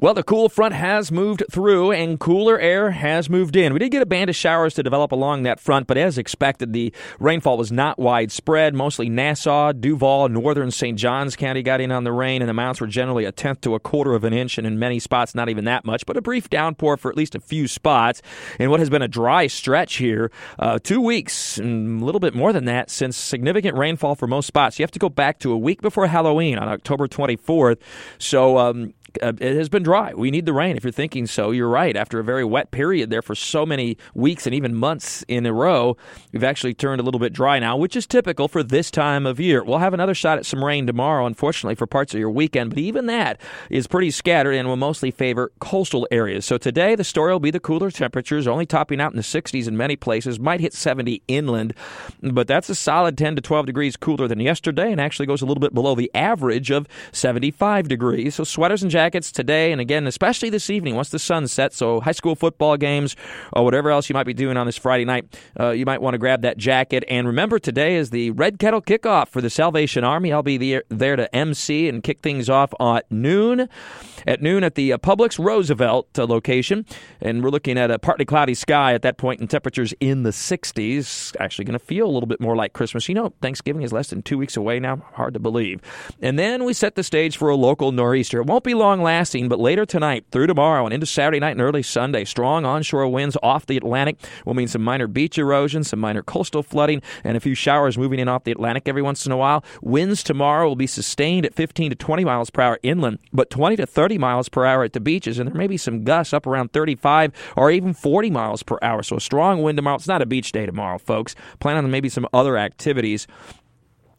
Well, the cool front has moved through and cooler air has moved in. We did get a band of showers to develop along that front, but as expected, the rainfall was not widespread. Mostly Nassau, Duval, northern St. Johns County got in on the rain, and the amounts were generally a tenth to a quarter of an inch, and in many spots, not even that much, but a brief downpour for at least a few spots. In what has been a dry stretch here, uh, two weeks, and a little bit more than that, since significant rainfall for most spots. You have to go back to a week before Halloween on October 24th. So, um, uh, it has been dry. We need the rain. If you're thinking so, you're right. After a very wet period there for so many weeks and even months in a row, we've actually turned a little bit dry now, which is typical for this time of year. We'll have another shot at some rain tomorrow, unfortunately, for parts of your weekend, but even that is pretty scattered and will mostly favor coastal areas. So today, the story will be the cooler temperatures, only topping out in the 60s in many places, might hit 70 inland, but that's a solid 10 to 12 degrees cooler than yesterday and actually goes a little bit below the average of 75 degrees. So sweaters and jackets today and again, especially this evening once the sun sets. So, high school football games or whatever else you might be doing on this Friday night, uh, you might want to grab that jacket. And remember, today is the Red Kettle kickoff for the Salvation Army. I'll be there, there to MC and kick things off at noon. At noon at the uh, Publix Roosevelt uh, location. And we're looking at a partly cloudy sky at that point and temperatures in the 60s. Actually, going to feel a little bit more like Christmas. You know, Thanksgiving is less than two weeks away now. Hard to believe. And then we set the stage for a local nor'easter. It won't be long lasting, but later tonight through tomorrow and into Saturday night and early Sunday, strong onshore winds off the Atlantic will mean some minor beach erosion, some minor coastal flooding, and a few showers moving in off the Atlantic every once in a while. Winds tomorrow will be sustained at 15 to 20 miles per hour inland, but 20 to 30 miles per hour at the beaches, and there may be some gusts up around 35 or even 40 miles per hour. So a strong wind tomorrow. It's not a beach day tomorrow, folks. Plan on maybe some other activities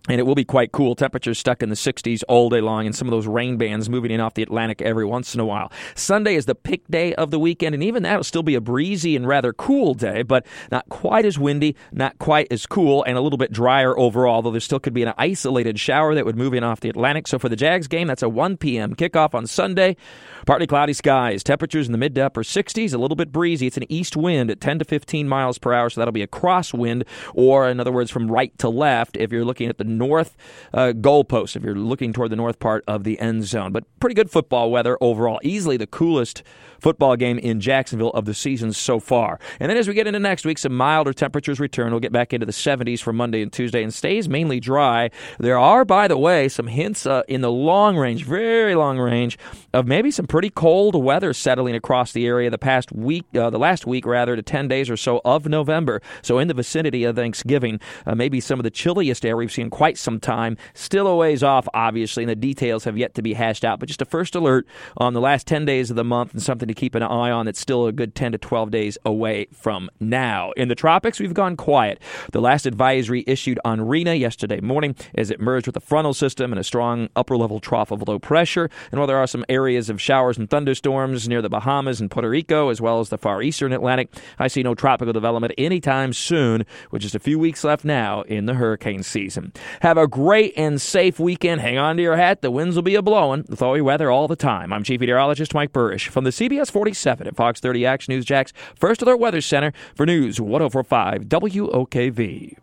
and it will be quite cool. Temperatures stuck in the 60s all day long, and some of those rain bands moving in off the Atlantic every once in a while. Sunday is the pick day of the weekend, and even that will still be a breezy and rather cool day, but not quite as windy, not quite as cool, and a little bit drier overall, though there still could be an isolated shower that would move in off the Atlantic. So for the Jags game, that's a 1 p.m. kickoff on Sunday. Partly cloudy skies, temperatures in the mid to upper 60s, a little bit breezy. It's an east wind at 10 to 15 miles per hour, so that'll be a crosswind, or in other words, from right to left if you're looking at the north uh, goalpost, if you're looking toward the north part of the end zone. But pretty good football weather overall. Easily the coolest football game in Jacksonville of the season so far. And then as we get into next week, some milder temperatures return. We'll get back into the 70s for Monday and Tuesday and stays mainly dry. There are, by the way, some hints uh, in the long range, very long range, of maybe some pretty cold weather settling across the area the past week, uh, the last week rather, to 10 days or so of November. So in the vicinity of Thanksgiving, uh, maybe some of the chilliest air we've seen quite some time. Still a ways off, obviously, and the details have yet to be hashed out. But just a first alert on the last 10 days of the month and something to keep an eye on that's still a good 10 to 12 days away from now. In the tropics, we've gone quiet. The last advisory issued on Rina yesterday morning as it merged with a frontal system and a strong upper level trough of low pressure. And while there are some areas of showers and thunderstorms near the Bahamas and Puerto Rico, as well as the far eastern Atlantic, I see no tropical development anytime soon, with just a few weeks left now in the hurricane season. Have a great and safe weekend. Hang on to your hat. The winds will be a blowing your weather all the time. I'm Chief Meteorologist Mike Buresh from the CBS 47 at Fox 30 Action News Jax First Alert Weather Center for News 1045 WOKV.